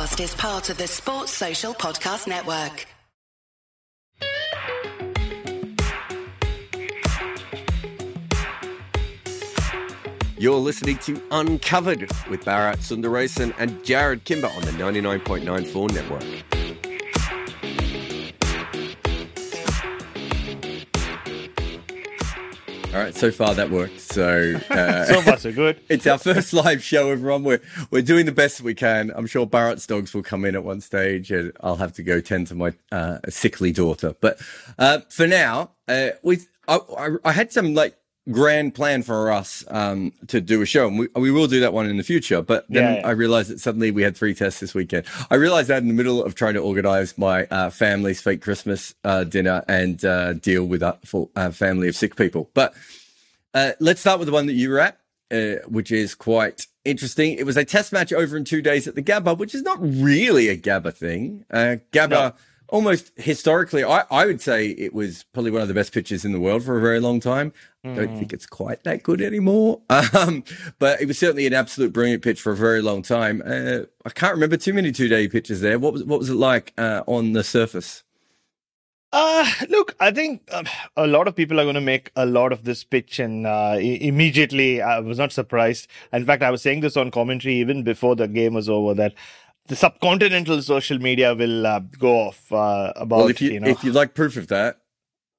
podcast is part of the Sports Social Podcast Network. You're listening to Uncovered with Bharat Sundaresan and Jarrod Kimber on the 99.94 network. All right, so far that worked. So, uh, so far so good. it's our first live show, everyone. We're we're doing the best we can. I'm sure Bharat's dogs will come in at one stage, and I'll have to go tend to my uh, sickly daughter. But uh, for now, uh, we I, I, I had some like grand plan for us um, to do a show, and we, we will do that one in the future. But then Yeah, yeah. I realized that suddenly we had three tests this weekend. I realized that in the middle of trying to organize my uh, family's fake Christmas uh, dinner and uh, deal with a full uh, family of sick people. But uh, let's start with the one that you were at, uh, which is quite interesting. It was a test match over in two days at the Gabba, which is not really a Gabba thing. Uh, Gabba, No. Almost historically, I, I would say it was probably one of the best pitches in the world for a very long time. I don't think it's quite that good anymore. Um, but it was certainly an absolute brilliant pitch for a very long time. Uh, I can't remember too many two day pitches there. What was what was it like uh, on the surface? Uh, look, I think um, a lot of people are going to make a lot of this pitch, and uh, i- immediately I was not surprised. In fact, I was saying this on commentary even before the game was over that the subcontinental social media will uh, go off uh, about Well, if you, know if you'd like proof of that,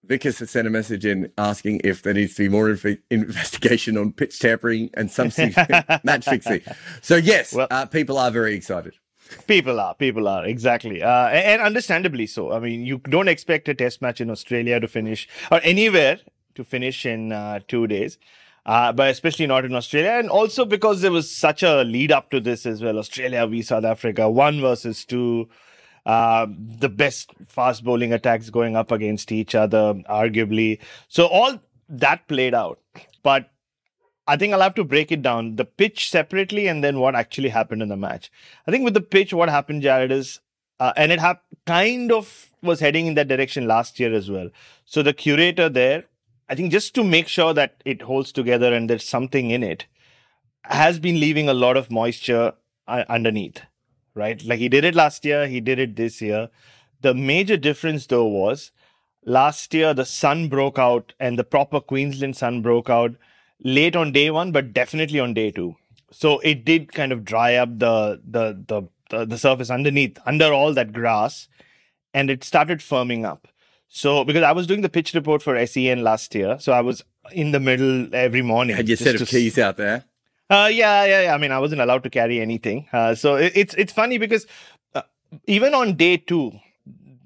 Vickers has sent a message in asking if there needs to be more inf- investigation on pitch tampering and some match fixing. So yes, Well- uh, people are very excited. People are, people are exactly, uh, and, and understandably so. I mean, you don't expect a test match in Australia to finish or anywhere to finish in uh, two days, uh, but especially not in Australia, and also because there was such a lead up to this as well. Australia v South Africa, one versus two. Uh, the best fast bowling attacks going up against each other, arguably. So all that played out, but I think I'll have to break it down the pitch separately and then what actually happened in the match. I think with the pitch, what happened, Jarrod, is, uh, and it hap- kind of was heading in that direction last year as well. So the curator there, I think just to make sure that it holds together and there's something in it, has been leaving a lot of moisture underneath, right? Like he did it last year, he did it this year. The major difference though was last year the sun broke out and the proper Queensland sun broke out late on day one, but definitely on day two. So it did kind of dry up the the the the, the surface underneath, under all that grass, and it started firming up. So because I was doing the pitch report for SEN last year, so I was in the middle every morning. Had your set of keys out there. uh, yeah, yeah, yeah. I mean, I wasn't allowed to carry anything. Uh, so it, it's it's funny because uh, even on day two,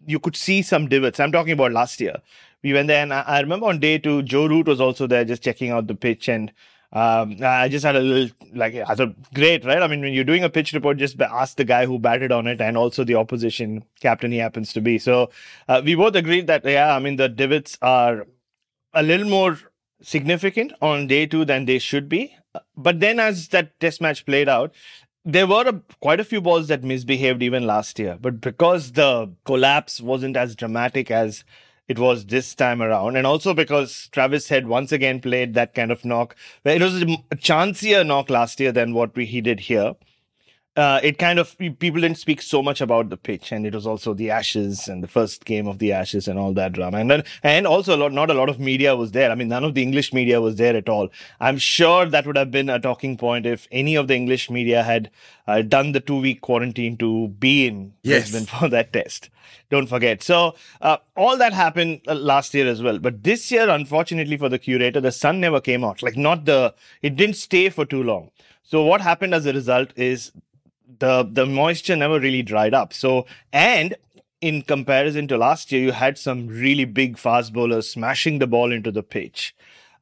you could see some divots. I'm talking about last year. We went there, and I, I remember on day two, Joe Root was also there, just checking out the pitch, and um, I just had a little like I thought, great, right? I mean, when you're doing a pitch report, just ask the guy who batted on it, and also the opposition captain he happens to be. So uh, we both agreed that yeah, I mean, the divots are a little more significant on day two than they should be. But then, as that test match played out, there were a, quite a few balls that misbehaved even last year. But because the collapse wasn't as dramatic as it was this time around, and also because Travis had once again played that kind of knock, where it was a, chancier knock last year than what we, he did here uh, it kind of people didn't speak so much about the pitch, and it was also the Ashes and the first game of the Ashes and all that drama, and then and also a lot, not a lot of media was there. I mean, none of the English media was there at all. I'm sure that would have been a talking point if any of the English media had uh, done the two week quarantine to be in Yes. Brisbane for that test. Don't forget. So uh, all that happened uh, last year as well, but this year, unfortunately for the curator, the sun never came out. Like not the, it didn't stay for too long. So what happened as a result is the the moisture never really dried up. So and in comparison to last year, you had some really big fast bowlers smashing the ball into the pitch,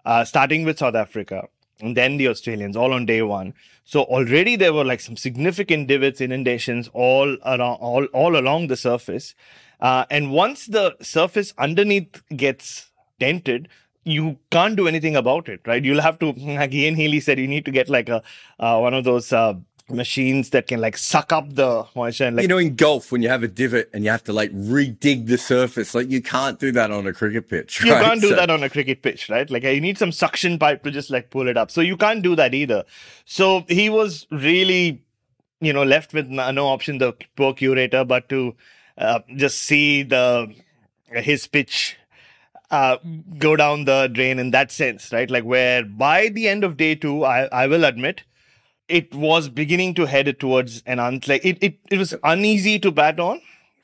uh, starting with South Africa and then the Australians, all on day one. So already there were like some significant divots, inundations all around, all all along the surface. Uh, and once the surface underneath gets dented, you can't do anything about it, right? You'll have to, like Ian Healy said, you need to get like a uh, one of those uh, machines that can like suck up the moisture and like you know, in golf, when you have a divot and you have to like re-dig the surface, like you can't do that on a cricket pitch. you right? can't do So- that on a cricket pitch, right? Like you need some suction pipe to just like pull it up. So you can't do that either. So he was really you know, left with no, no option, the poor curator, but to uh, just see the his pitch uh, go down the drain in that sense, right? Like where by the end of day two, I, I will admit, it was beginning to head towards an un- like it, it, it was uneasy to bat on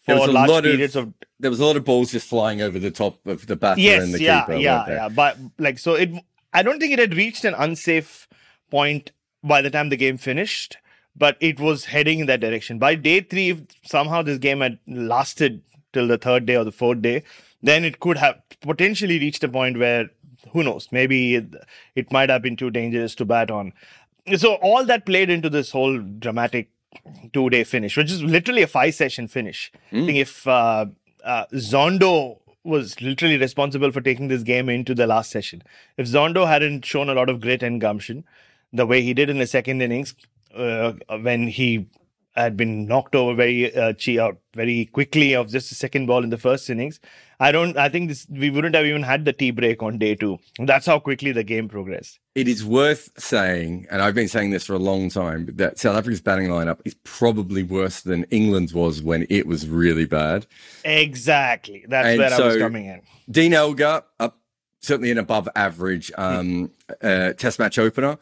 There for was a large lot of- periods of There was a lot of balls just flying over the top of the batter yes, and the yeah, keeper. yeah, yeah. But like, so it, I don't think it had reached an unsafe point by the time the game finished, but it was heading in that direction. By day three, if somehow this game had lasted till the third day or the fourth day, then it could have potentially reached a point where who knows, maybe it, it might have been too dangerous to bat on. So all that played into this whole dramatic two day finish, which is literally a five session finish. I think if uh, uh, Zondo was literally responsible for taking this game into the last session, if Zondo hadn't shown a lot of grit and gumption the way he did in the second innings, uh, when he had been knocked over very uh, chi- out very quickly of just the second ball in the first innings, I don't. I think this we wouldn't have even had the tea break on day two. That's how quickly the game progressed. It is worth saying, and I've been saying this for a long time, that South Africa's batting lineup is probably worse than England's was when it was really bad. Exactly. That's And where I was coming in. Dean Elgar, up, certainly an above average um, uh, test match opener.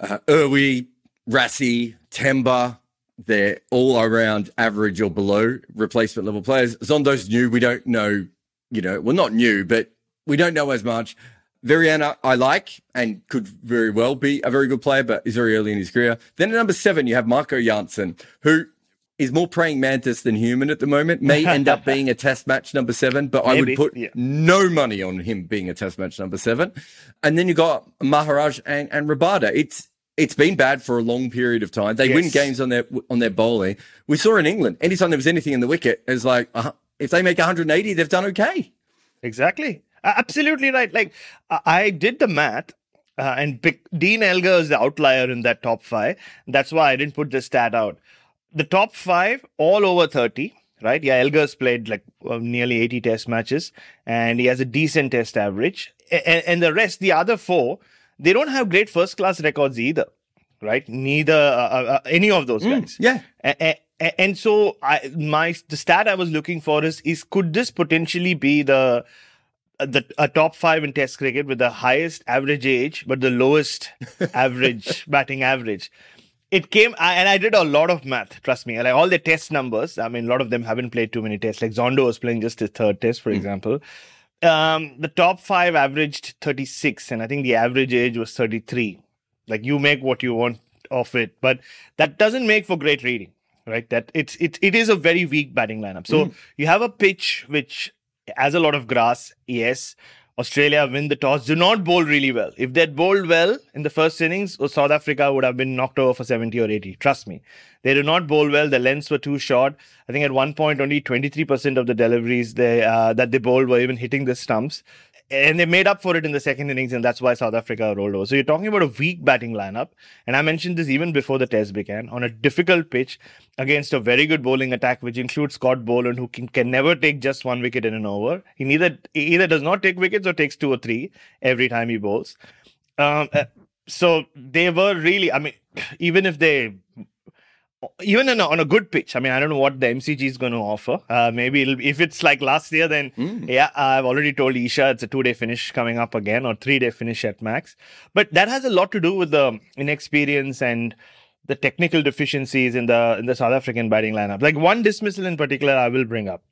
Uh, Erwee, Rassie, Temba, they're all around average or below replacement level players. Zondo's new. We don't know, you know, well, not new, but we don't know as much. Verreynne, I like and could very well be a very good player, but is very early in his career. Then at number seven, you have Marco Jansen, who is more praying mantis than human at the moment. May end up being a test match number seven, but I would put yeah. no money on him being a test match number seven. And then you got Maharaj and, and Rabada. It's it's been bad for a long period of time. They win games on their on their bowling. We saw in England, anytime there was anything in the wicket, it's like uh, if they make 180, they've done okay. Exactly. Absolutely right. Like I did the math. Uh, and pick, Dean Elgar is the outlier in that top five. That's why I didn't put the stat out. The top five, all over 30, right? Yeah, Elgar's played like uh, nearly 80 test matches and he has a decent test average. And, and the rest, the other four, they don't have great first class records either, right? Neither, uh, uh, uh, any of those guys. Yeah. A- a- and so I, my the stat I was looking for is is could this potentially be the uh, the a top five in Test cricket with the highest average age but the lowest average batting average? It came I- and I did a lot of math. Trust me, like all the Test numbers. I mean, a lot of them haven't played too many Tests. Like Zondo was playing just his third Test, for example. Um, the top five averaged 36, and I think the average age was 33. Like you make what you want of it, but that doesn't make for great reading, right? That it's it it is a very weak batting lineup. So you have a pitch which has a lot of grass. Yes, Australia win the toss, do not bowl really well. If they'd bowled well in the first innings, South Africa would have been knocked over for 70 or 80. Trust me. They do not bowl well. The lengths were too short. I think at one point, only 23% of the deliveries they, uh, that they bowled were even hitting the stumps. And they made up for it in the second innings, and that's why South Africa rolled over. So you're talking about a weak batting lineup. And I mentioned this even before the test began on a difficult pitch against a very good bowling attack, which includes Scott Boland, who can, can never take just one wicket in an over. He neither he either does not take wickets or takes two or three every time he bowls. Um, uh, so they were really, I mean, even if they even a, on a good pitch, I mean, I don't know what the MCG is going to offer. Uh, maybe it'll, if it's like last year, then yeah, I've already told Isha it's a two day finish coming up again or three day finish at max. But that has a lot to do with the inexperience and the technical deficiencies in the in the South African batting lineup. Like one dismissal in particular, I will bring up.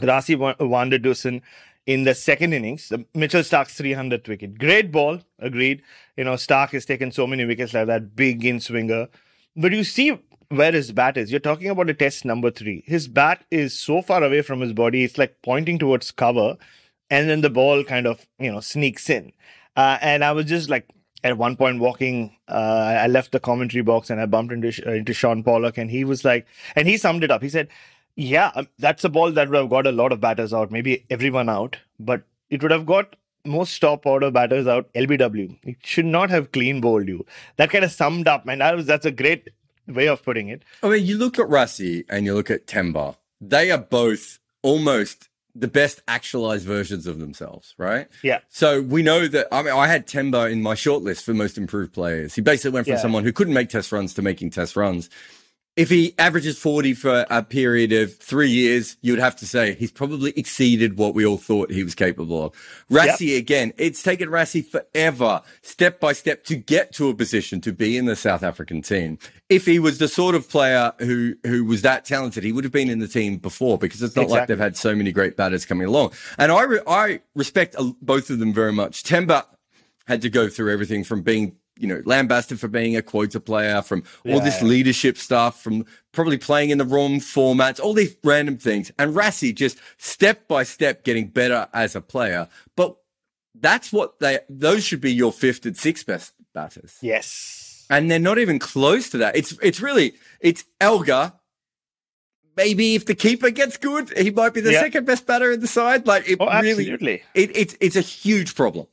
Rassie van der Dussen in the second innings, the Mitchell Starc's 300th wicket. Great ball, agreed. You know, Stark has taken so many wickets like that, big in swinger. But you see where his bat is. You're talking about a test number three. His bat is so far away from his body, it's like pointing towards cover, and then the ball kind of, you know, sneaks in. Uh, and I was just like, at one point walking, uh, I left the commentary box and I bumped into uh, into Shaun Pollock, and he was like, and he summed it up. He said, "Yeah, um, that's a ball that would have got a lot of batters out, maybe everyone out, but it would have got most top order batters out. LBW, it should not have clean bowled you. That kind of summed up, and that was that's a great way of putting it. I mean, you look at Rassie and you look at Temba. They are both almost the best actualized versions of themselves, right? Yeah. So we know that. I mean, I had Temba in my shortlist for most improved players. He basically went from Yeah. someone who couldn't make test runs to making test runs. If he averages 40 for a period of three years, you would have to say he's probably exceeded what we all thought he was capable of. Rassie, yep. again, it's taken Rassie forever, step by step, to get to a position to be in the South African team. If he was the sort of player who, who was that talented, he would have been in the team before because it's not exactly. like they've had so many great batters coming along. And I, re- I respect uh, both of them very much. Temba had to go through everything from being you know, lambasted for being a quota player, from all yeah. this leadership stuff, from probably playing in the wrong formats, all these random things. And Rassie just step by step getting better as a player. But that's what they, those should be your fifth and sixth best batters. Yes. And they're not even close to that. It's, it's really, it's Elgar. Maybe if the keeper gets good, he might be the yeah. second best batter in the side. Like it oh, really. It, it's, it's a huge problem.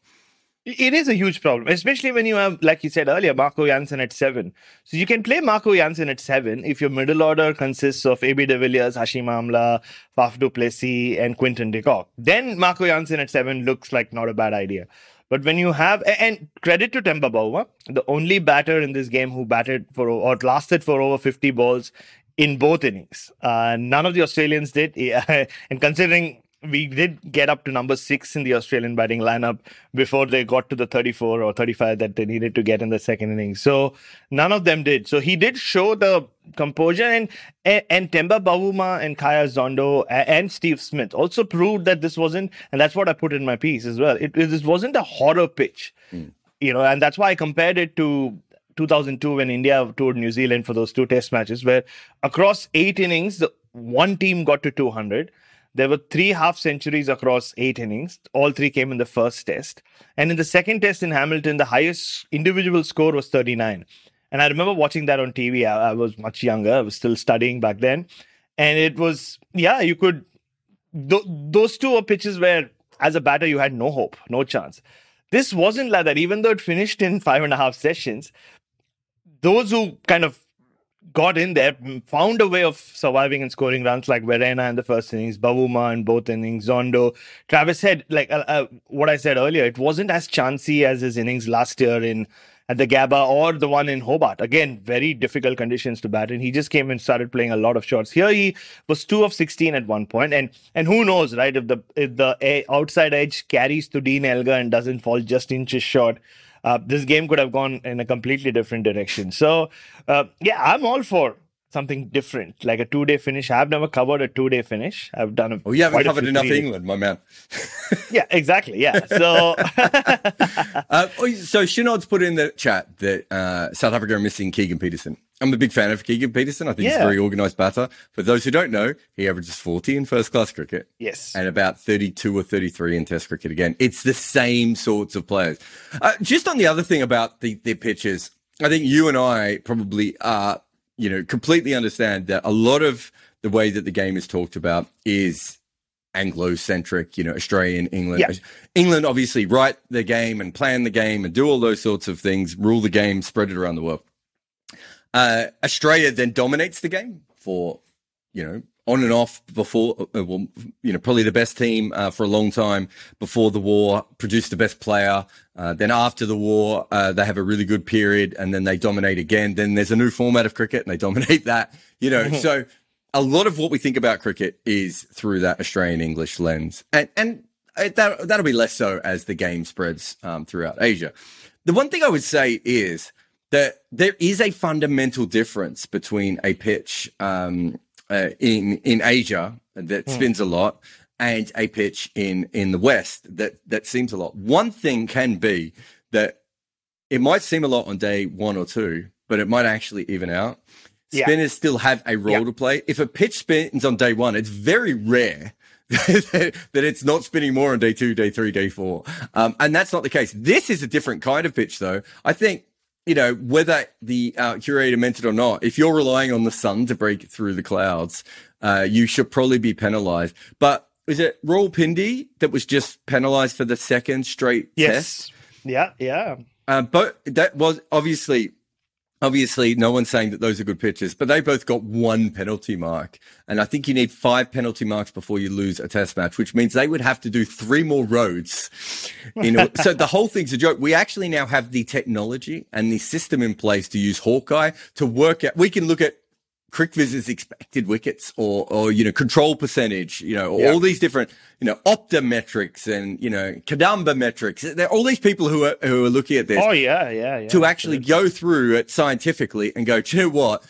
It is a huge problem, especially when you have, like you said earlier, Marco Jansen at seven. So you can play Marco Jansen at seven if your middle order consists of AB de Villiers, Hashim Amla, Faf du Plessis, and Quinton de Kock. Then Marco Jansen at seven looks like not a bad idea. But when you have, and credit to Temba Bavuma, the only batter in this game who batted for or lasted for over 50 balls in both innings. Uh, none of the Australians did. and considering we did get up to number six in the Australian batting lineup before they got to the 34 or 35 that they needed to get in the second inning. So none of them did. So he did show the composure and and, and Temba Bavuma and Khaya Zondo and Steve Smith also proved that this wasn't, and that's what I put in my piece as well. It, this wasn't a horror pitch, mm. you know, and that's why I compared it to 2002 when India toured New Zealand for those two test matches, where across eight innings, one team got to 200 there were three half centuries across eight innings. All three came in the first test. And in the second test in Hamilton, the highest individual score was 39. And I remember watching that on TV. I, I was much younger. I was still studying back then. And it was, yeah, you could, th- those two were pitches where, as a batter, you had no hope, no chance. This wasn't like that. Even though it finished in five and a half sessions, those who kind of got in there, found a way of surviving and scoring runs like Verreynne in the first innings, Bavuma in both innings, Zondo. Travis Head, like uh, uh, what I said earlier, it wasn't as chancy as his innings last year in at the Gabba or the one in Hobart. Again, very difficult conditions to bat in. He just came and started playing a lot of shots. Here he was two of 16 at one point, and and who knows, right? If the if the outside edge carries to Dean Elgar and doesn't fall just inches short, uh, this game could have gone in a completely different direction. So, uh, yeah, I'm all for something different, like a two day finish. I've never covered a two day finish. I've done a. Oh, you haven't covered enough England, my man. yeah, exactly. Yeah. So. uh, oh, so Shinod's put in the chat that uh, South Africa are missing Keegan Petersen. I'm a big fan of Keegan Petersen. I think he's a very organised batter. For those who don't know, he averages 40 in first class cricket. Yes. And about 32 or 33 in test cricket again. It's the same sorts of players. Uh, just on the other thing about the, the pitches, I think you and I probably are, you know, completely understand that a lot of the way that the game is talked about is Anglo-centric, you know, Australian, England. Yeah. England obviously write the game and plan the game and do all those sorts of things, rule the game, spread it around the world. Uh, Australia then dominates the game for, you know, on and off before, uh, well, you know, probably the best team uh, for a long time before the war, produced the best player. Uh, then after the war, uh, they have a really good period and then they dominate again. Then there's a new format of cricket and they dominate that, you know, so a lot of what we think about cricket is through that Australian English lens. And, and that, that'll be less so as the game spreads um, throughout Asia. The one thing I would say is, that there is a fundamental difference between a pitch um, uh, in in Asia that mm. spins a lot and a pitch in in the West that that seems a lot. One thing can be that it might seem a lot on day one or two, but it might actually even out. Yeah. Spinners still have a role yeah. to play. If a pitch spins on day one, it's very rare that it's not spinning more on day two, day three, day four. Um, and that's not the case. This is a different kind of pitch, though. I think you know, whether the uh, curator meant it or not, if you're relying on the sun to break through the clouds, uh, you should probably be penalized. But is it Rawalpindi that was just penalized for the second straight yes. test? Yeah, yeah. Uh, but that was obviously obviously no one's saying that those are good pitches, but they both got one penalty mark. And I think you need five penalty marks before you lose a test match, which means they would have to do three more roads. A, so the whole thing's a joke. We actually now have the technology and the system in place to use Hawkeye to work out. We can look at CricViz's expected wickets or, or, you know, control percentage, you know, all these different, you know, opta metrics and, you know, Kadamba metrics. There are all these people who are, who are looking at this Oh yeah, yeah, yeah. to actually go through it scientifically and go, do you know what?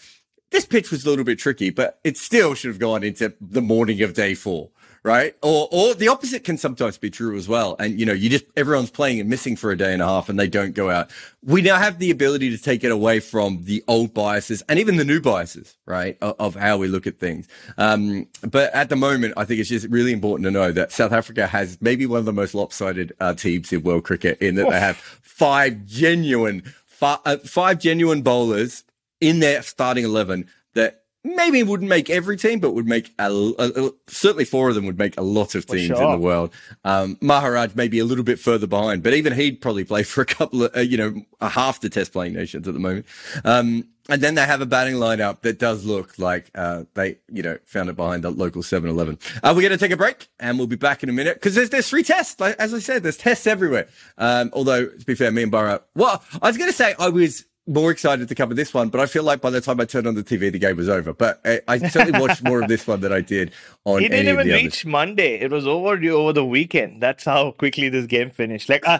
This pitch was a little bit tricky, but it still should have gone into the morning of day four, right? Or, or the opposite can sometimes be true as well. And, you know, you just, everyone's playing and missing for a day and a half and they don't go out. We now have the ability to take it away from the old biases and even the new biases, right? Of, of how we look at things. Um, but at the moment, I think it's just really important to know that South Africa has maybe one of the most lopsided uh, teams in world cricket in that they have five genuine, fi- uh, five genuine bowlers in their starting 11 that maybe wouldn't make every team, but would make a, a- a- certainly four of them would make a lot of teams in sure. the world. Um, Maharaj maybe a little bit further behind, but even he'd probably play for a couple of, uh, you know, a half the test playing nations at the moment. Um, and then they have a batting lineup that does look like uh, they, you know, found it behind the local 7-Eleven. Uh, we're going to take a break and we'll be back in a minute because there's there's three tests. Like, as I said, there's tests everywhere. Um, although to be fair, me and Bharat, well, I was going to say I was more excited to cover this one, but I feel like by the time I turned on the TV, the game was over. But I, I certainly watched more of this one than I did on It any didn't of even the others. reach Monday. It was over the- over the weekend. That's how quickly this game finished. Like, uh,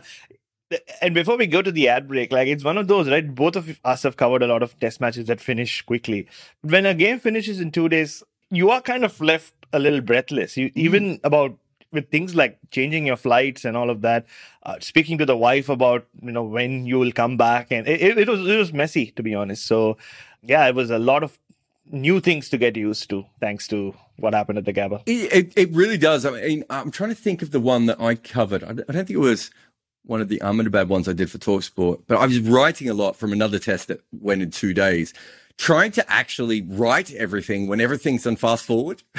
and before we go to the ad break, like it's one of those, right? Both of us have covered a lot of test matches that finish quickly. When a game finishes in two days, you are kind of left a little breathless. You even about with things like changing your flights and all of that. Uh, speaking to the wife about you know when you will come back, and it, it, was it was messy to be honest. So yeah, it was a lot of new things to get used to thanks to what happened at the Gabba. It, it, really does. I mean, I'm trying to think of the one that I covered. I don't think it was one of the Ahmedabad ones I did for Talksport, but I was writing a lot from another test that went in two days, trying to actually write everything when everything's on fast forward.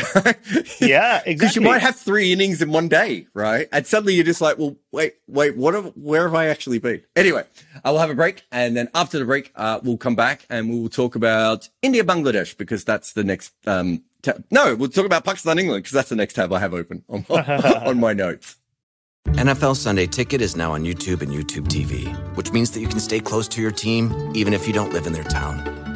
Yeah, Because you might have three innings in one day, right? And suddenly you're just like, well, wait, wait, what? Have, where have I actually been? Anyway, I will have a break, and then after the break, uh, we'll come back and we'll talk about India, Bangladesh, because that's the next. Um, tab. No, we'll talk about Pakistan, England, because that's the next tab I have open on my, on my notes. NFL Sunday Ticket is now on YouTube and YouTube TV, which means that you can stay close to your team even if you don't live in their town.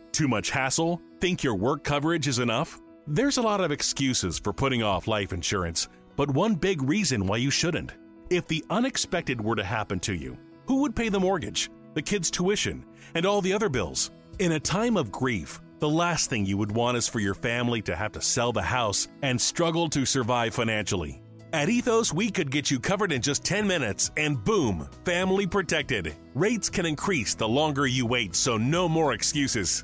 Too much hassle? Think your work coverage is enough? There's a lot of excuses for putting off life insurance, but one big reason why you shouldn't. If the unexpected were to happen to you, who would pay the mortgage, the kids' tuition, and all the other bills? In a time of grief, the last thing you would want is for your family to have to sell the house and struggle to survive financially. At Ethos, we could get you covered in just 10 minutes and boom, family protected. Rates can increase the longer you wait, so no more excuses.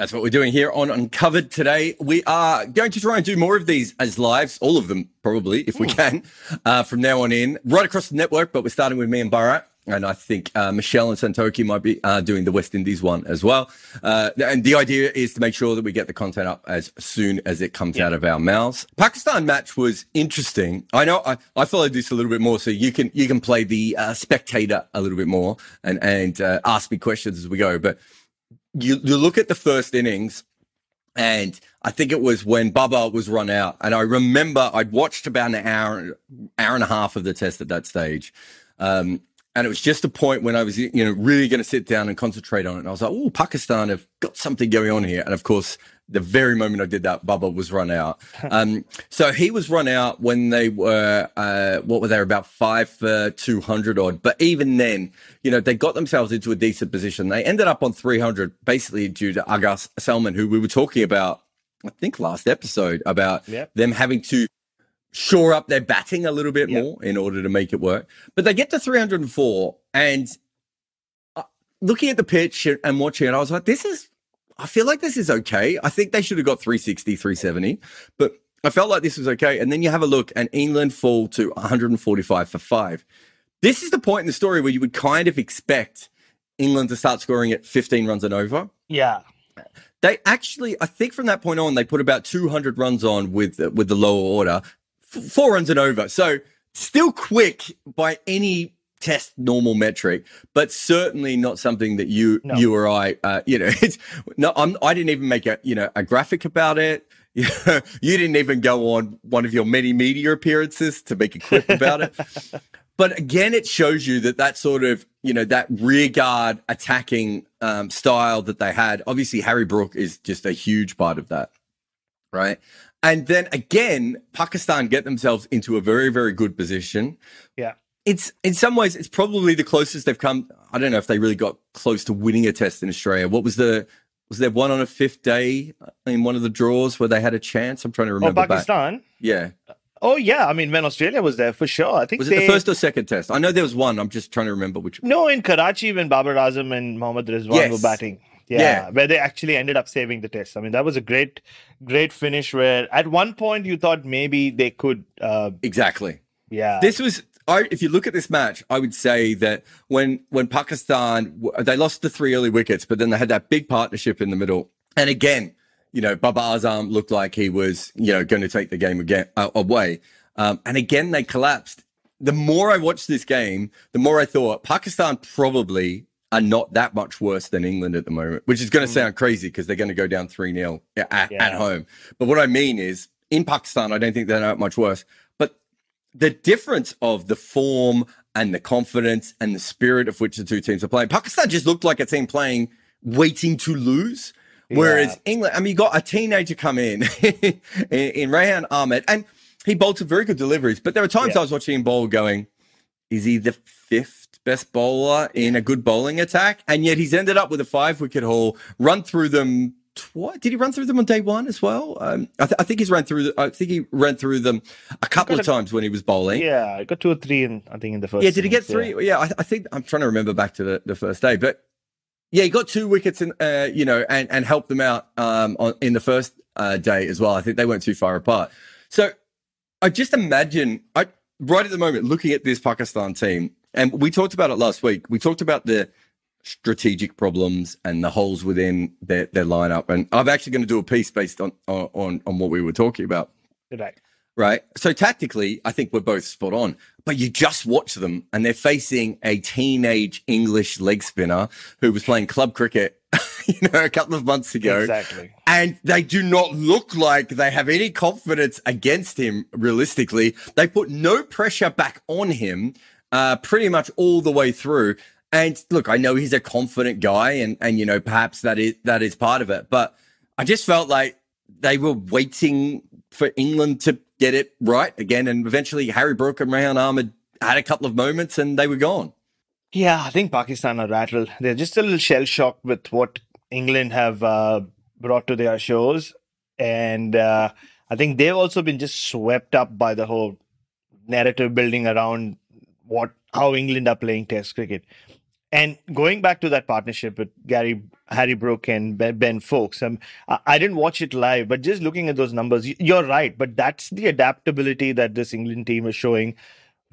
That's what we're doing here on Uncovered today. We are going to try and do more of these as lives, all of them probably, if we can, uh, from now on in, right across the network. But we're starting with me and Bharat. And I think uh, Michelle and Santoki might be uh, doing the West Indies one as well. Uh, and the idea is to make sure that we get the content up as soon as it comes out of our mouths. Pakistan match was interesting. I know I, I followed this a little bit more, so you can you can play the uh, spectator a little bit more and and uh, ask me questions as we go. But you, you look at the first innings and I think it was when Babar was run out. And I remember I'd watched about an hour, hour and a half of the test at that stage. Um, and it was just a point when I was, you know, really going to sit down and concentrate on it. And I was like, oh, Pakistan have got something going on here. And of course, the very moment I did that, Babar was run out. Um, so he was run out when they were, uh, what were they, about five for 200 odd. But even then, you know, they got themselves into a decent position. They ended up on 300 basically due to Agha Salman, who we were talking about, I think last episode about Yep. them having to shore up their batting a little bit Yeah. more in order to make it work. But they get to 304 and uh, looking at the pitch and watching it, I was like, this is, I feel like this is okay. I think they should have got 360, 370, but I felt like this was okay. And then you have a look and England fall to 145 for five. This is the point in the story where you would kind of expect England to start scoring at 15 runs and over. Yeah. They actually, I think from that point on, they put about 200 runs on with with the lower order, f- four runs and over. So still quick by any test normal metric, but certainly not something that you No. you or I, uh, you know, it's no, I'm, I didn't even make a you know a graphic about it. you didn't even go on one of your many media appearances to make a clip about it. But again, it shows you that that sort of, you know, that rear guard attacking um, style that they had. Obviously, Harry Brook is just a huge part of that, right? And then again, Pakistan get themselves into a very, very good position. Yeah. It's in some ways, it's probably the closest they've come. I don't know if they really got close to winning a test in Australia. What was the, was there one on a fifth day in one of the draws where they had a chance? I'm trying to Oh, remember. back. Pakistan. Yeah. Oh yeah, I mean when Australia was there for sure. I think Was it the first or second test? I know there was one. I'm just trying to remember which. No, in Karachi when Babar Azam and Mohammad Rizwan Yes. were batting. Yeah, Yeah. where they actually ended up saving the test. I mean, that was a great, great finish. Where at one point you thought maybe they could. Uh, Exactly. yeah, This was, I, if you look at this match, I would say that when when Pakistan they lost the three early wickets, but then they had that big partnership in the middle, and again, you know, Babar Azam looked like he was, you know, going to take the game again uh, away, um, and again they collapsed. The more I watched this game, the more I thought Pakistan probably are not that much worse than England at the moment, which is going to sound crazy because they're going to go down 3 0 at, at home. But what I mean is, in Pakistan, I don't think they're that much worse. The difference of the form and the confidence and the spirit of which the two teams are playing. Pakistan just looked like a team playing waiting to lose. Whereas England, I mean, you got a teenager come in, in, in Rehan Ahmed, and he some very good deliveries. But there were times Yeah. I was watching him bowl going, is he the fifth best bowler in a good bowling attack? And yet he's ended up with a five wicket haul, run through them twice. Did he run through them on day one as well? Um, I, th- I think he's ran through. The, I think he ran through them a couple of times when he was bowling. yeah, I got two or three in. I think in the first. Yeah, did he get three? Yeah, I, I think I'm trying to remember back to the, the first day, but yeah, he got two wickets in, uh, you know, and and helped them out um on, in the first uh, day as well. I think they weren't too far apart. So I just imagine, I right at the moment looking at this Pakistan team, and we talked about it last week. We talked about the strategic problems and the holes within their their lineup, and I'm actually going to do a piece based on on on what we were talking about today. Right. So tactically, I think we're both spot on. But you just watch them, and they're facing a teenage English leg spinner who was playing club cricket, you know, a couple of months ago. Exactly. And they do not look like they have any confidence against him. Realistically, they put no pressure back on him, uh, pretty much all the way through. And look, I know he's a confident guy, and and you know perhaps that is that is part of it. But I just felt like they were waiting for England to get it right again, and eventually Harry Brook and Rehan Ahmed had a couple of moments, and they were gone. Yeah, I think Pakistan are rattled. They're just a little shell shocked with what England have uh, brought to their shows, and uh, I think they've also been just swept up by the whole narrative building around what how England are playing Test cricket. And going back to that partnership with Gary Harry Brook and Ben, Foakes, um, I, didn't watch it live, but just looking at those numbers, you're right. But that's the adaptability that this England team is showing,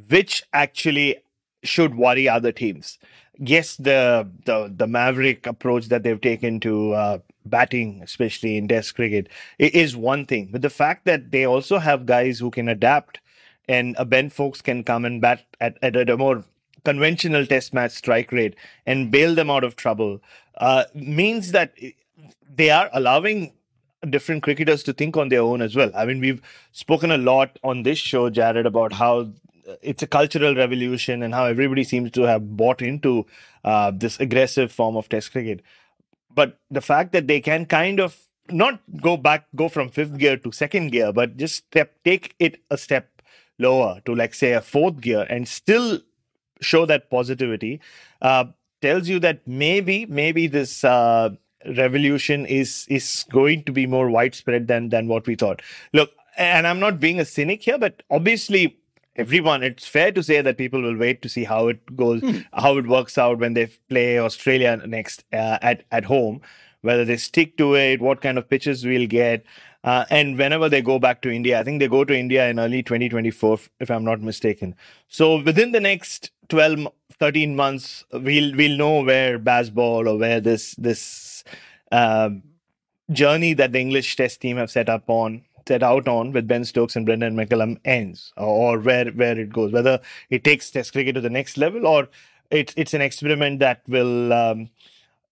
which actually should worry other teams. Yes, the the the maverick approach that they've taken to uh, batting, especially in Test cricket, is one thing. But the fact that they also have guys who can adapt, and a Ben Foakes can come and bat at, at a more conventional Test match strike rate and bail them out of trouble, uh, means that they are allowing different cricketers to think on their own as well. I mean, we've spoken a lot on this show, Jarrod, about how it's a cultural revolution and how everybody seems to have bought into uh, this aggressive form of Test cricket. But the fact that they can kind of not go back, go from fifth gear to second gear, but just step, take it a step lower to like say a fourth gear and still show that positivity uh, tells you that maybe maybe this uh, revolution is is going to be more widespread than than what we thought look and I'm not being a cynic here, but obviously everyone, it's fair to say that people will wait to see how it goes, Hmm. how it works out when they play Australia next uh, at at home, whether they stick to it, what kind of pitches we'll get. Uh, and whenever they go back to India, I think they go to India in early 2024, if I'm not mistaken. So within the next 12, 13 months, we'll we'll know where Bazball or where this this um, journey that the English Test team have set up on set out on with Ben Stokes and Brendan McCullum ends, or where where it goes, whether it takes Test cricket to the next level or it's it's an experiment that will um,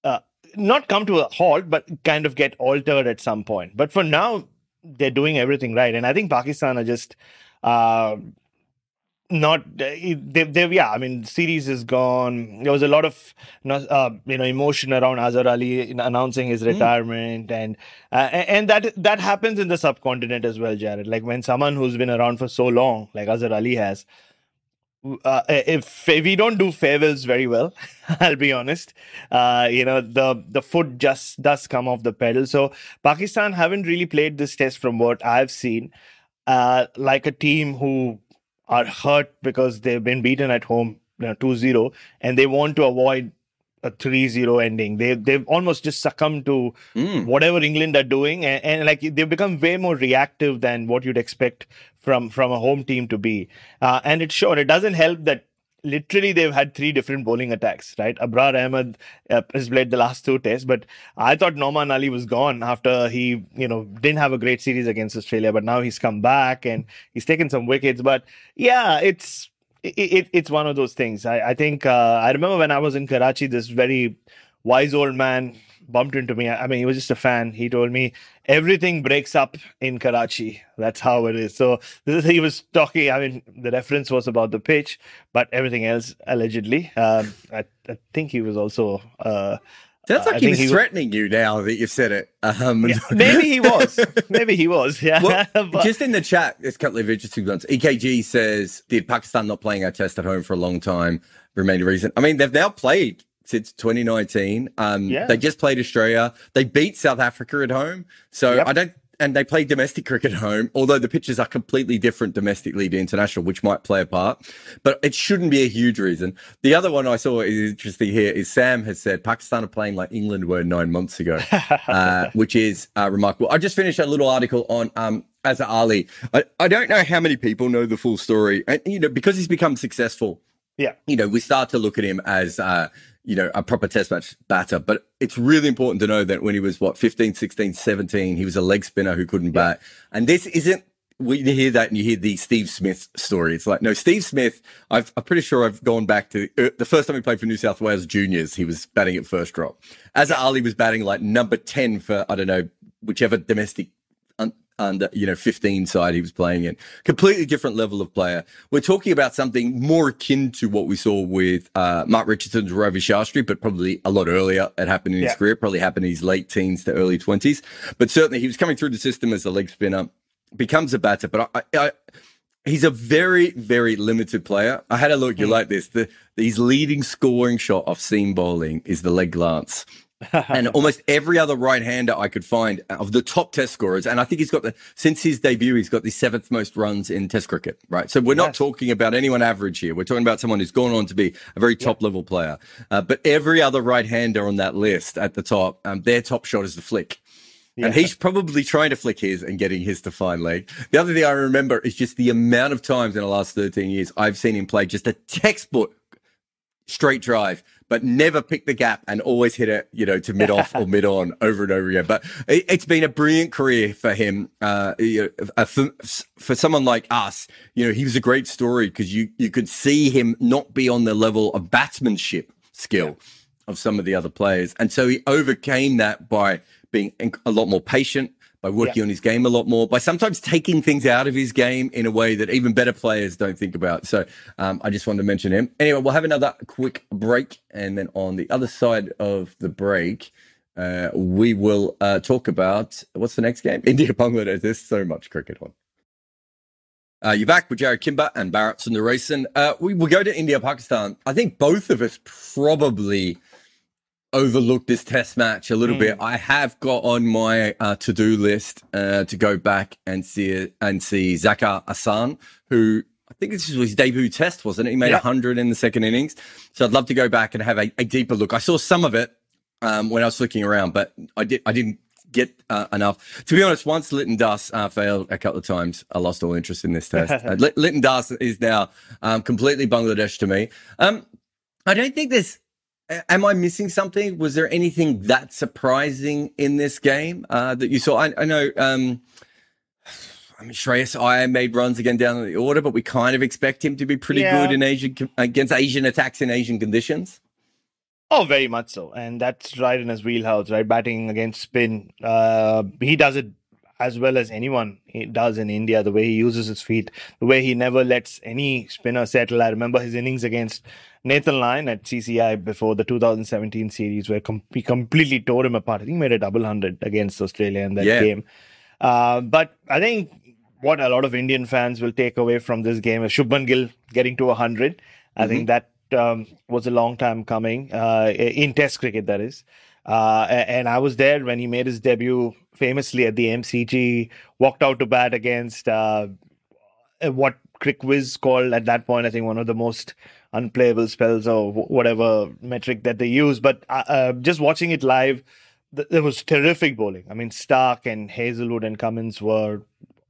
uh, not come to a halt, but kind of get altered at some point. But for now, they're doing everything right, and I think Pakistan are just. Uh, not they, they yeah i mean series is gone there was a lot of uh, you know emotion around azhar ali announcing his retirement and uh, and that that happens in the subcontinent as well jarrod like when someone who's been around for so long like azhar ali has uh, if, if we don't do farewells very well, I'll be honest. Uh, you know, the the foot just does come off the pedal. So Pakistan haven't really played this test from what I've seen, uh, like a team who are hurt because they've been beaten at home you know, 2-0 and they want to avoid a 3-0 ending. They they've almost just succumbed to Mm. whatever England are doing and, and like they've become way more reactive than what you'd expect from from a home team to be. Uh, and it's sure it doesn't help that literally they've had three different bowling attacks, right? Abrar Ahmed uh, has played the last two tests, but I thought Nauman Ali was gone after he, you know, didn't have a great series against Australia, but now he's come back and he's taken some wickets. But yeah, it's it, it, it's one of those things. I, I think uh, I remember when I was in Karachi, this very wise old man bumped into me. I mean, he was just a fan. He told me everything breaks up in Karachi. That's how it is. So this is, he was talking. I mean, the reference was about the pitch, but everything else allegedly. Um, I, I think he was also. Uh, Sounds I like he was he- threatening you now that you've said it. Um, yeah, maybe he was. Maybe he was. Yeah. Well, But- just in the chat, there's a couple of interesting ones. EKG says, "Did Pakistan not playing our test at home for a long time remain a reason?" I mean, they've now played since 2019. Um, Yeah. They just played Australia. They beat South Africa at home. So Yep. I don't. And they play domestic cricket at home, although the pitches are completely different domestically to international, which might play a part. But it shouldn't be a huge reason. The other one I saw is interesting here is Sam has said Pakistan are playing like England were nine months ago, uh, which is uh, remarkable. I just finished a little article on um, Azhar Ali. I, I don't know how many people know the full story. And, you know, because he's become successful, yeah. you know, we start to look at him as, uh, you know, a proper test match batter. But it's really important to know that when he was, what, 15, 16, 17, he was a leg spinner who couldn't bat. And this isn't, when you hear that and you hear the Steve Smith story, it's like, no, Steve Smith, I've, I'm pretty sure I've gone back to uh, the first time he played for New South Wales juniors, he was batting at first drop. Azhar Ali was batting like number 10 for, I don't know, whichever domestic under you know 15 side he was playing in completely different level of player we're talking about something more akin to what we saw with uh mark richardson's ravi shastri but probably a lot earlier it happened in his Yeah. career probably happened in his late teens to early 20s but certainly he was coming through the system as a leg spinner becomes a batter but i, I He's a very, very limited player. I had a look. You like this? The his leading scoring shot off seam bowling is the leg glance and almost every other right-hander I could find of the top test scorers, and I think he's got the since his debut, he's got the seventh most runs in Test cricket. Right, so we're not talking about anyone average here. We're talking about someone who's gone on to be a very top-level player. Uh, but every other right-hander on that list at the top, um, their top shot is the flick. And he's probably trying to flick his and getting his to fine leg. The other thing I remember is just the amount of times in the last 13 years I've seen him play just a textbook straight drive, but never pick the gap and always hit it, you know, to mid off or mid on over and over again. But it, it's been a brilliant career for him. Uh, you know, uh, for, for someone like us, you know, he was a great story because you, you could see him not be on the level of batsmanship skill of some of the other players. And so he overcame that by being a lot more patient, by working on his game a lot more, by sometimes taking things out of his game in a way that even better players don't think about. So um, I just wanted to mention him. Anyway, we'll have another quick break. And then on the other side of the break, uh, we will uh, talk about what's the next game? India Bangladesh. There's so much cricket on. Uh, you're back with Jarrod Kimber and Bharat Sundaresan. Uh, we will go to India, Pakistan. I think both of us probably overlooked this test match a little bit. I have got on my uh, to do list uh, to go back and see it and see Zakir Hasan, who I think this was his debut test, wasn't it? He made Yeah. 100 in the second innings. So I'd love to go back and have a, a deeper look. I saw some of it um, when I was looking around, but I did I didn't get uh, enough. To be honest, once Litton Das uh, failed a couple of times, I lost all interest in this test. uh, Litton Das is now um, completely Bangladesh to me. Um, I don't think there's. Am I missing something? Was there anything that surprising in this game uh, that you saw? I, I know. Um, I mean, Shreyas Iyer made runs again down in the order, but we kind of expect him to be pretty Yeah. good in Asian against Asian attacks in Asian conditions. Oh, very much so. And that's right in his wheelhouse, right? Batting against spin. Uh, he does it as well as anyone he does in India, the way he uses his feet, the way he never lets any spinner settle. I remember his innings against Nathan Lyon at CCI before the 2017 series, where com- he completely tore him apart. I think he made a double hundred against Australia in that Yeah. game. Uh, but I think what a lot of Indian fans will take away from this game is Shubman Gill getting to 100. I think that um, was a long time coming uh, in Test cricket, that is. Uh, and I was there when he made his debut famously at the MCG, walked out to bat against uh, what CricViz called at that point, I think one of the most unplayable spells or whatever metric that they use. But uh, uh, just watching it live, th- there was terrific bowling. I mean, Starc and Hazlewood and Cummins were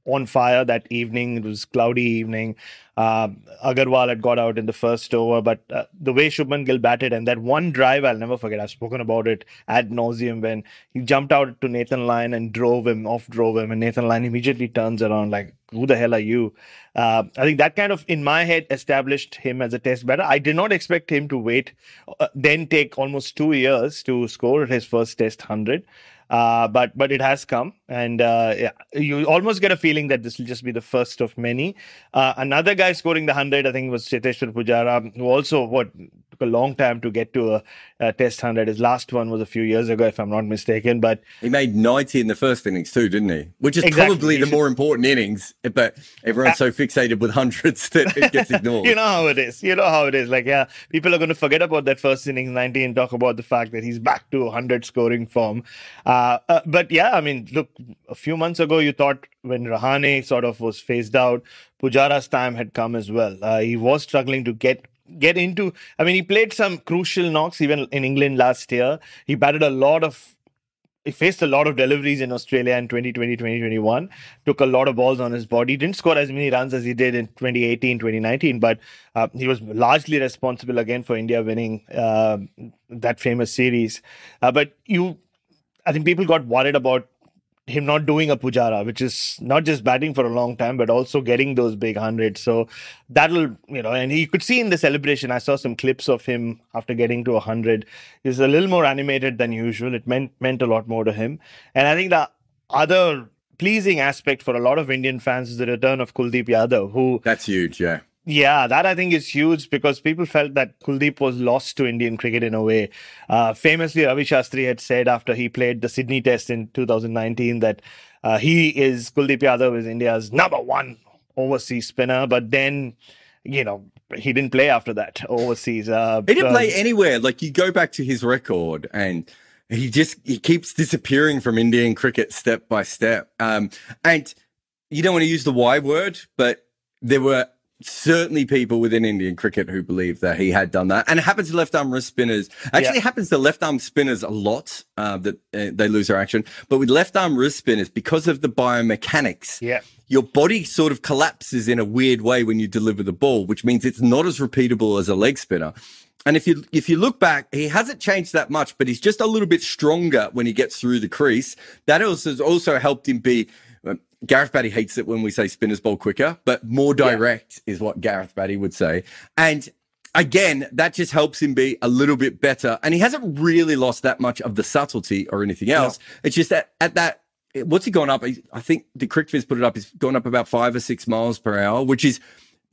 on fire that evening. It was cloudy evening. Uh, Agarwal had got out in the first over, but uh, the way Shubman Gill batted and that one drive, I'll never forget. I've spoken about it ad nauseum when he jumped out to Nathan Lyon and drove him, off drove him, and Nathan Lyon immediately turns around like, "Who the hell are you?" Uh, I think that kind of, in my head, established him as a test batter. I did not expect him to wait, uh, then take almost two years to score his first test hundred. Uh, but but it has come, and uh, yeah, you almost get a feeling that this will just be the first of many. Uh, another guy scoring the hundred, I think, was Cheteshwar Pujara, who also what took a long time to get to a, a test hundred. His last one was a few years ago, if I'm not mistaken. But He made 90 in the first innings too, didn't he? Which is Exactly. probably He the more important innings, but everyone's so fixated with hundreds that it gets ignored. you know how it is. You know how it is. Like, yeah, people are going to forget about that first innings 90 and talk about the fact that he's back to 100 scoring form. Uh, uh, but yeah, I mean, look, a few months ago, you thought when Rahane sort of was phased out, Pujara's time had come as well. Uh, he was struggling to get get into. I mean, he played some crucial knocks even in England last year. He batted a lot of he faced a lot of deliveries in Australia in 2020, 2021, took a lot of balls on his body, didn't score as many runs as he did in 2018, 2019, but uh, he was largely responsible again for India winning uh, that famous series. Uh, but you, I think people got worried about him not doing a Pujara, which is not just batting for a long time, but also getting those big hundreds. So that'll, you know, and you could see in the celebration, I saw some clips of him after getting to a hundred. He's a little more animated than usual. It meant meant a lot more to him. And I think the other pleasing aspect for a lot of Indian fans is the return of Kuldeep Yadav, who That's huge, yeah. Yeah, that I think is huge because people felt that Kuldeep was lost to Indian cricket in a way. Uh, famously, Ravi Shastri had said after he played the Sydney Test in 2019 that uh, he is Kuldeep Yadav is India's number one overseas spinner. But then, you know, he didn't play after that overseas. Uh, He didn't play anywhere. Like you go back to his record and he just he keeps disappearing from Indian cricket step by step. Um, and you don't want to use the Y word, but there were certainly people within Indian cricket who believe that he had done that. And it happens to left arm wrist spinners. Actually, Yeah. it happens to left arm spinners a lot uh, that uh, they lose their action. But with left arm wrist spinners, because of the biomechanics, Yeah. your body sort of collapses in a weird way when you deliver the ball, which means it's not as repeatable as a leg spinner. And if you if you look back, he hasn't changed that much, but he's just a little bit stronger when he gets through the crease. That also has also helped him be. Gareth Batty hates it when we say spinners bowl quicker, but more direct is what Gareth Batty would say. And again, that just helps him be a little bit better. And he hasn't really lost that much of the subtlety or anything else. It's just that at that what's he gone up? I think the CricViz put it up. He's gone up about five or six miles per hour, which is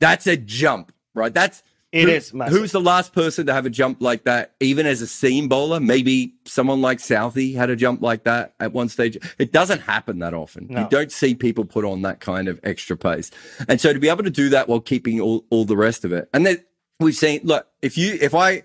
that's a jump, right? That's It who- is massive. Who's the last person to have a jump like that, even as a seam bowler? Maybe someone like Southey had a jump like that at one stage. It doesn't happen that often. No. You don't see people put on that kind of extra pace, and so to be able to do that while keeping all, all the rest of it, and then we've seen. Look, if you if I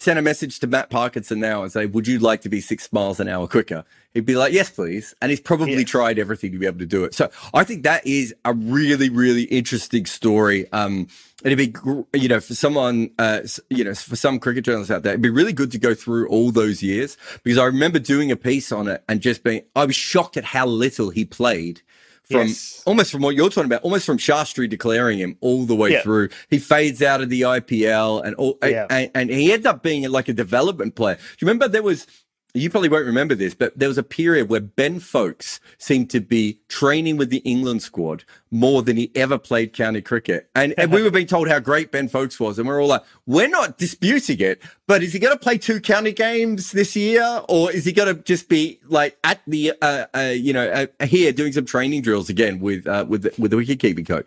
sent a message to Matt Parkinson now and say, "Would you like to be six miles an hour quicker?" He'd be like, "Yes, please." And he's probably Yeah. tried everything to be able to do it. So I think that is a really, really interesting story. Um, it'd be, you know, for someone, uh, you know, for some cricket journalists out there, it'd be really good to go through all those years because I remember doing a piece on it and just being, I was shocked at how little he played. From Yes. almost from what you're talking about, almost from Shastri declaring him all the way Yeah. through. He fades out of the IPL and all, Yeah. and, and he ends up being like a development player. Do you remember there was, you probably won't remember this, but there was a period where Ben Foakes seemed to be training with the England squad more than he ever played county cricket. And, and we were being told how great Ben Foakes was. And we're all like, we're not disputing it, but is he going to play two county games this year? Or is he going to just be like at the, uh, uh, you know, uh, here doing some training drills again with, uh, with, the, with the wicket keeping coach?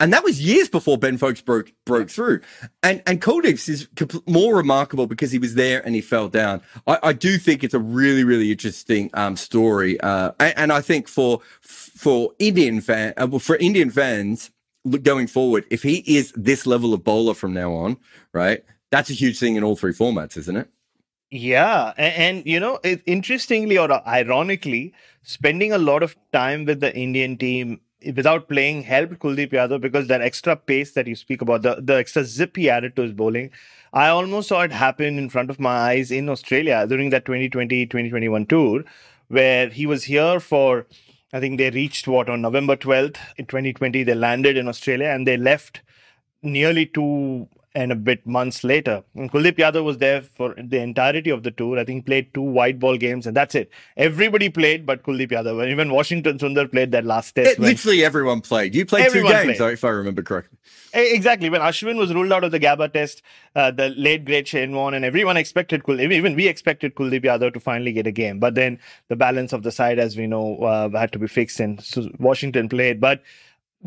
And that was years before Ben Foakes broke broke through. And and Kuldeep's is compl- more remarkable because he was there and he fell down. I, I do think it's a really really interesting um, story, uh, and, and I think for for Indian fan uh, for Indian fans going forward, if he is this level of bowler from now on, right, that's a huge thing in all three formats, isn't it? Yeah, and, and you know, it, interestingly or ironically, spending a lot of time with the Indian team without playing helped Kuldeep Yadav because that extra pace that you speak about, the, the extra zip he added to his bowling, I almost saw it happen in front of my eyes in Australia during that 2020-2021 tour, where he was here for, I think they reached what on November 12th in 2020, they landed in Australia and they left nearly two and a bit months later. And Kuldeep Yadav was there for the entirety of the tour. I think he played two white ball games and that's it. Everybody played but Kuldeep Yadav. And even Washington Sundar played that last test. It, when- literally everyone played. You played Everyone two games, played. if I remember correctly. Exactly. When Ashwin was ruled out of the Gabba test, uh, the late great Shane Warne and everyone expected Kuldeep, even we expected Kuldeep Yadav to finally get a game. But then the balance of the side, as we know, uh, had to be fixed and Washington played. But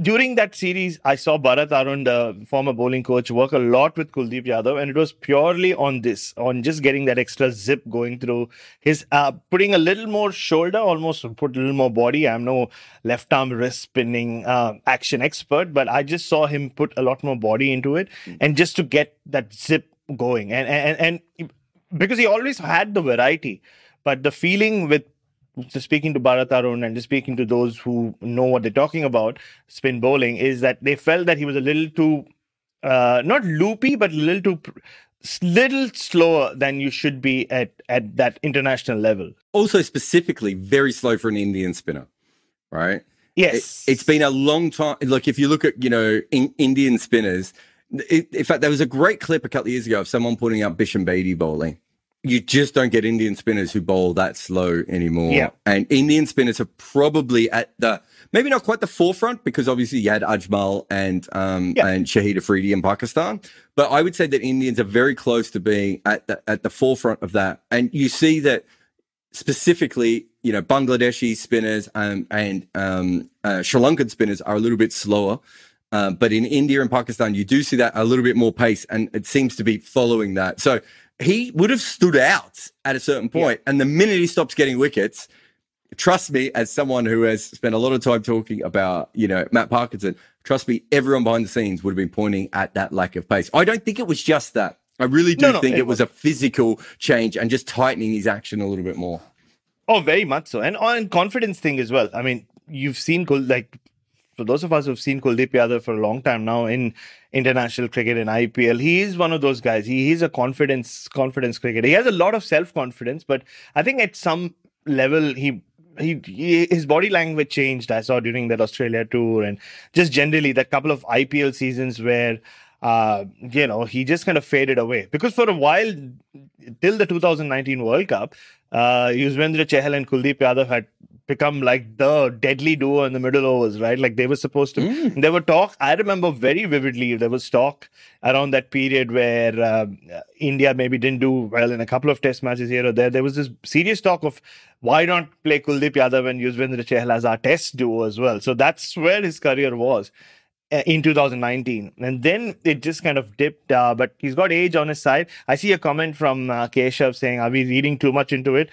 during that series, I saw Bharat Arun, the former bowling coach, work a lot with Kuldeep Yadav, and it was purely on this, on just getting that extra zip going through his, uh, putting a little more shoulder, almost put a little more body. I'm no left arm wrist spinning uh, action expert, but I just saw him put a lot more body into it, and just to get that zip going, and and and because he always had the variety, but the feeling with just speaking to Bharat Arun and just speaking to those who know what they're talking about, spin bowling, is that they felt that he was a little too, uh, not loopy, but a little too, little slower than you should be at at that international level. Also, specifically, very slow for an Indian spinner, right? Yes, It, has been a long time. Look, if you look at, you know, in, Indian spinners, it, in fact, there was a great clip a couple of years ago of someone putting up Bishan Bedi bowling. You just don't get Indian spinners who bowl that slow anymore. Yeah. And Indian spinners are probably at the, maybe not quite the forefront because obviously you had Ajmal and, um, Yeah. and Shahid Afridi in Pakistan. But I would say that Indians are very close to being at the, at the forefront of that. And you see that specifically, you know, Bangladeshi spinners um, and um, uh, Sri Lankan spinners are a little bit slower. Uh, but in India and Pakistan, you do see that a little bit more pace, and it seems to be following that. So he would have stood out at a certain point, and the minute he stops getting wickets, trust me, as someone who has spent a lot of time talking about, you know, Matt Parkinson, trust me, everyone behind the scenes would have been pointing at that lack of pace. I don't think it was just that. I really do No, no, think it it was a physical change and just tightening his action a little bit more. Oh, very much so, and on confidence thing as well. I mean, you've seen like for those of us who've seen Kuldeep Yadav for a long time now in international cricket and IPL, he is one of those guys. He he's a confidence confidence cricketer. He has a lot of self confidence, but I think at some level he. He, he his body language changed. I saw during that Australia tour, and just generally that couple of IPL seasons where uh, you know, he just kind of faded away. Because for a while, till the 2019 World Cup, uh, Yuzvendra Chahal and Kuldeep Yadav had become like the deadly duo in the middle overs, right? Like they were supposed to. There were talk. I remember very vividly. There was talk around that period where uh, India maybe didn't do well in a couple of Test matches here or there. There was this serious talk of why not play Kuldeep Yadav and Yuzvendra Chahal as our Test duo as well. So that's where his career was in 2019 and then it just kind of dipped uh, but he's got age on his side i see a comment from uh, keshav saying are we reading too much into it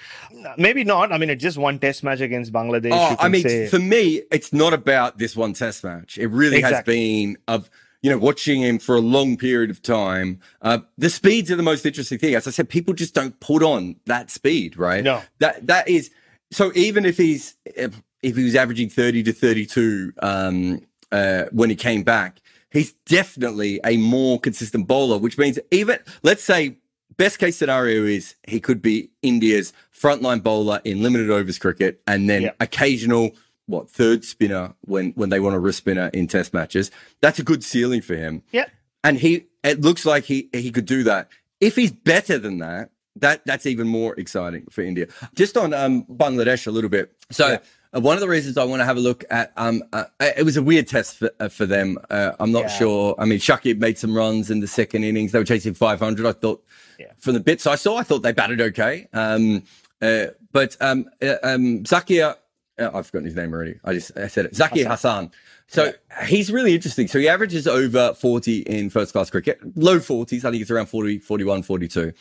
maybe not i mean it's just one test match against bangladesh Oh, I mean, say. for me, it's not about this one test match. It really has been of you know, watching him for a long period of time, uh, the speeds are the most interesting thing. As I said, people just don't put on that speed, right? No. That that is so. Even if he's if, he was averaging thirty to thirty-two um, uh, when he came back, he's definitely a more consistent bowler. Which means even let's say best case scenario is he could be India's frontline bowler in limited overs cricket, and then Yeah. occasional what third spinner when when they want a wrist spinner in test matches. That's a good ceiling for him. Yeah. And he it looks like he he could do that. If he's better than that, that that's even more exciting for India. Just on um, Bangladesh a little bit. So Yeah. One of the reasons I want to have a look at um uh, it was a weird test for, uh, for them. Uh, I'm not Yeah. sure. I mean, Shakib made some runs in the second innings. They were chasing 500. I thought Yeah. from the bits I saw, I thought they batted okay. Um, uh, but um, uh, um, Zakir, uh, I've forgotten his name already. I just I said it. Zakir Hasan. So he's really interesting. So he averages over 40 in first class cricket, low 40s. I think it's around 40, 41, 42.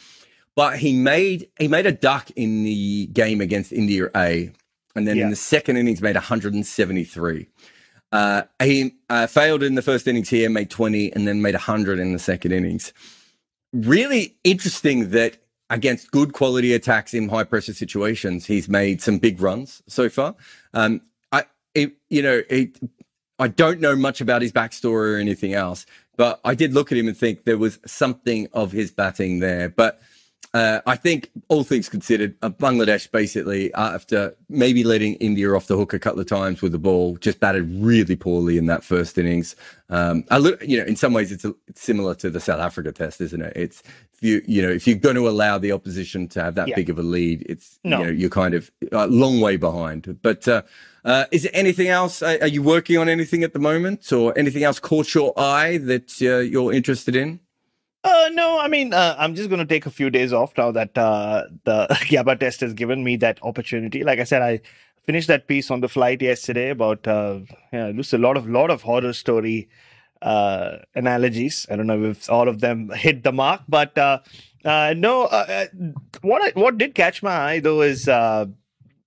But he made he made a duck in the game against India A, and then in the second innings made 173. Uh, he uh, failed in the first innings here, made 20, and then made 100 in the second innings. Really interesting that against good quality attacks in high pressure situations, he's made some big runs so far. Um, I, it, you know, it, I don't know much about his backstory or anything else, but I did look at him and think there was something of his batting there. But uh, I think all things considered, uh, Bangladesh basically, uh, after maybe letting India off the hook a couple of times with the ball, just batted really poorly in that first innings. Um, a little, you know, in some ways, it's, a, it's similar to the South Africa test, isn't it? It's if you, you know, if you're going to allow the opposition to have that Yeah. big of a lead, it's No. you know, you're kind of a long way behind. But uh, uh, is there anything else? Are, are you working on anything at the moment, or anything else caught your eye that uh, you're interested in? Uh, no, I mean, uh, I'm just going to take a few days off now that uh, the Gabba test has given me that opportunity. Like I said, I finished that piece on the flight yesterday about uh, yeah, just a lot of lot of horror story uh, analogies. I don't know if all of them hit the mark, but uh, uh, no. Uh, uh, what I, what did catch my eye though is uh,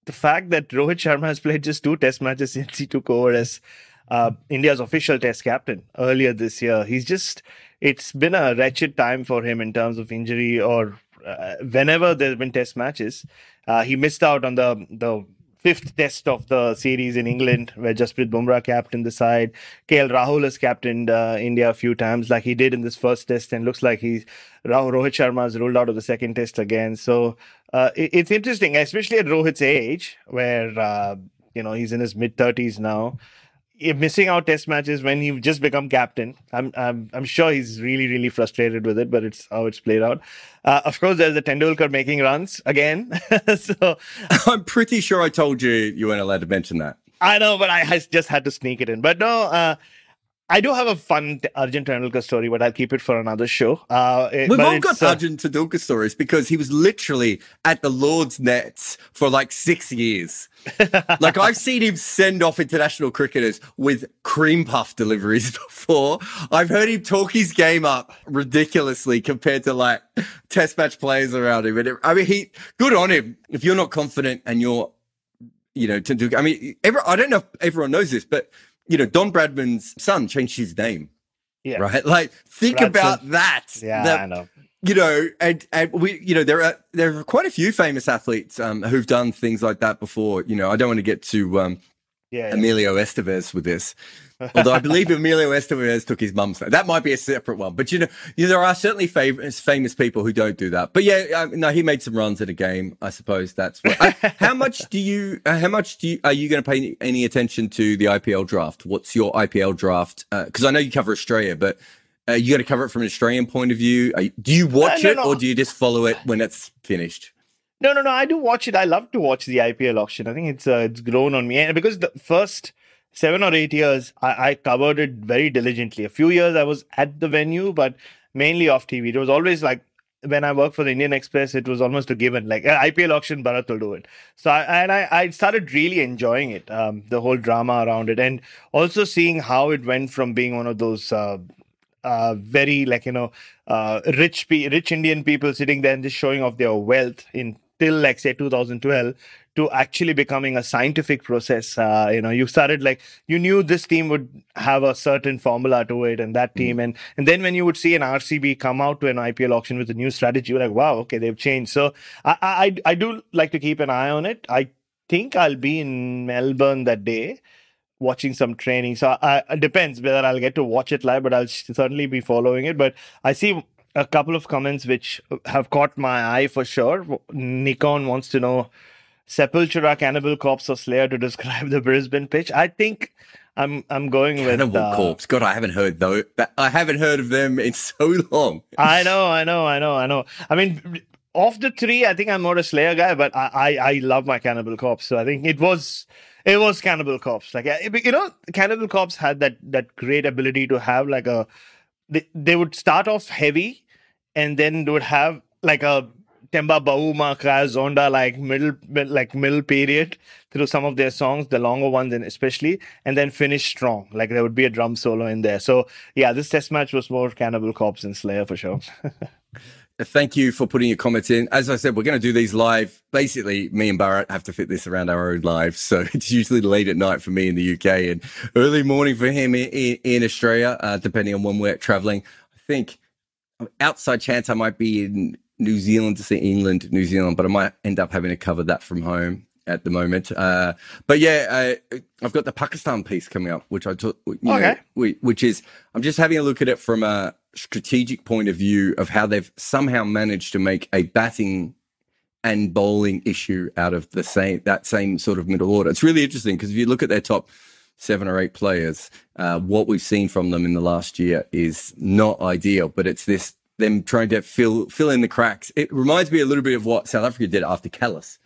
the fact that Rohit Sharma has played just two Test matches since he took over as uh, India's official Test captain earlier this year. He's just it's been a wretched time for him in terms of injury or uh, whenever there's been Test matches. Uh, he missed out on the the fifth test of the series in England, where Jasprit Bumrah captained the side. KL Rahul has captained uh, India a few times, like he did in this first test, and looks like he's Rahul Rohit Sharma has ruled out of the second test again. So uh, it- it's interesting, especially at Rohit's age, where uh, you know he's in his mid thirties now. Missing out test matches when he just become captain, I'm I'm I'm sure he's really really frustrated with it. But it's how it's played out. Uh, of course, there's the Tendulkar making runs again. so I'm pretty sure I told you you weren't allowed to mention that. I know, but I just had to sneak it in. But no, uh, I do have a fun Arjun Tendulkar story, but I'll keep it for another show. Uh, it- We've all got uh, Arjun Tendulkar stories because he was literally at the Lord's nets for like six years. like I've seen him send off international cricketers with cream puff deliveries before. I've heard him talk his game up ridiculously compared to like test match players around him. And it, I mean, he good on him. If you're not confident and you're, you know, Tendulkar. I mean, every, I don't know if everyone knows this, but you know, Don Bradman's son changed his name. Yeah. Right. Like, think Bradsen. about that. Yeah, That- I know. you know, and, and we, you know, there are there are quite a few famous athletes um, who've done things like that before. You know, I don't want to get to um, Yeah, yeah. Emilio Estevez with this, although I believe Emilio Estevez took his mum's name. That might be a separate one, but you know, you there are certainly famous famous people who don't do that. But yeah, um, no, he made some runs at a game. I suppose that's what. uh, how much do you? Uh, how much do you? Are you going to pay any attention to the IPL draft? What's your IPL draft? Because I know you cover Australia, but. Uh, you got to cover it from an Australian point of view. Are you- do you watch no, it no. or do you just follow it when it's finished? No, no, no. I do watch it. I love to watch the IPL auction. I think it's uh, it's grown on me, and because the first seven or eight years, I, I covered it very diligently. A few years I was at the venue, but mainly off TV. It was always like when I worked for the Indian Express, it was almost a given. Like uh, IPL auction, Bharat will do it. So I, and I, I started really enjoying it, um, the whole drama around it, and also seeing how it went from being one of those. Uh, uh, very like you know uh, rich pe- rich Indian people sitting there and just showing off their wealth in till like say 2012 to actually becoming a scientific process. Uh, you know, you started like you knew this team would have a certain formula to it, and that team, mm. and and then when you would see an RCB come out to an IPL auction with a new strategy, you're like, wow, okay, they've changed. So I I, I do like to keep an eye on it. I think I'll be in Melbourne that day watching some training. So I, it depends whether I'll get to watch it live, but I'll certainly be following it. But I see a couple of comments which have caught my eye for sure. Nikon wants to know Sepultura, Cannibal Corpse, or Slayer to describe the Brisbane pitch. I think I'm I'm going with Cannibal uh, Corpse. God, I haven't heard though. I haven't heard of them in so long. I know, I know, I know, I know. I mean, of the three, I think I'm more a Slayer guy, but I I, I love my Cannibal Corpse. So I think it was it was Cannibal Corpse. Like you know, Cannibal Corpse had that that great ability to have like a they, they would start off heavy and then would have like a Temba Bavuma Zondo like middle like middle period through some of their songs, the longer ones and especially, and then finish strong. Like there would be a drum solo in there. So yeah, this test match was more Cannibal Corpse and Slayer for sure. Thank you for putting your comments in. As I said, we're going to do these live. Basically, me and Bharat have to fit this around our own lives. So it's usually late at night for me in the UK and early morning for him in, in Australia, uh, depending on when we're traveling. I think outside chance I might be in New Zealand to see England, New Zealand, but I might end up having to cover that from home at the moment. Uh, but yeah, uh, I've got the Pakistan piece coming up, which I took, okay. Know, which is I'm just having a look at it from a strategic point of view of how they've somehow managed to make a batting and bowling issue out of the same that same sort of middle order. It's really interesting because if you look at their top seven or eight players, uh, what we've seen from them in the last year is not ideal. But it's this them trying to fill fill in the cracks. It reminds me a little bit of what South Africa did after Kallis,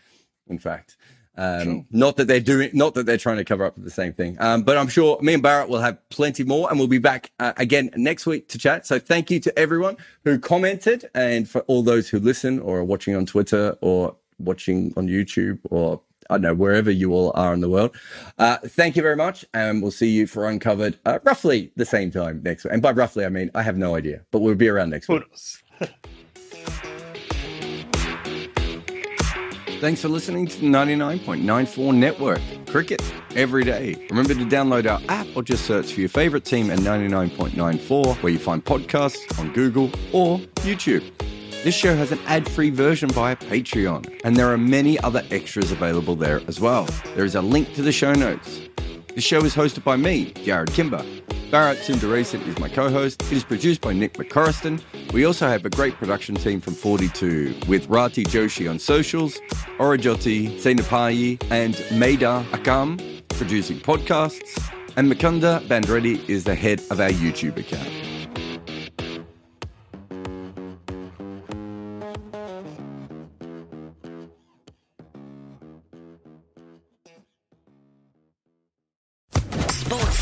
in fact. Um, Not that they're doing, not that they're trying to cover up the same thing. Um, but I'm sure me and Bharat will have plenty more, and we'll be back uh, again next week to chat. So thank you to everyone who commented, and for all those who listen or are watching on Twitter or watching on YouTube or I don't know wherever you all are in the world. Uh, thank you very much, and we'll see you for Uncovered uh, roughly the same time next week. And by roughly, I mean I have no idea, but we'll be around next week. Thanks for listening to the 99.94 Network. Cricket every day. Remember to download our app or just search for your favorite team at 99.94 where you find podcasts on Google or YouTube. This show has an ad free version via Patreon, and there are many other extras available there as well. There is a link to the show notes. The show is hosted by me, Jarrod Kimber. Bharat Sundaresan is my co host. It is produced by Nick McCorriston. We also have a great production team from 42 with Rati Joshi on socials, Aurojyoti Senapati, and Maida Akam producing podcasts, and Mukunda Bandreddi is the head of our YouTube account.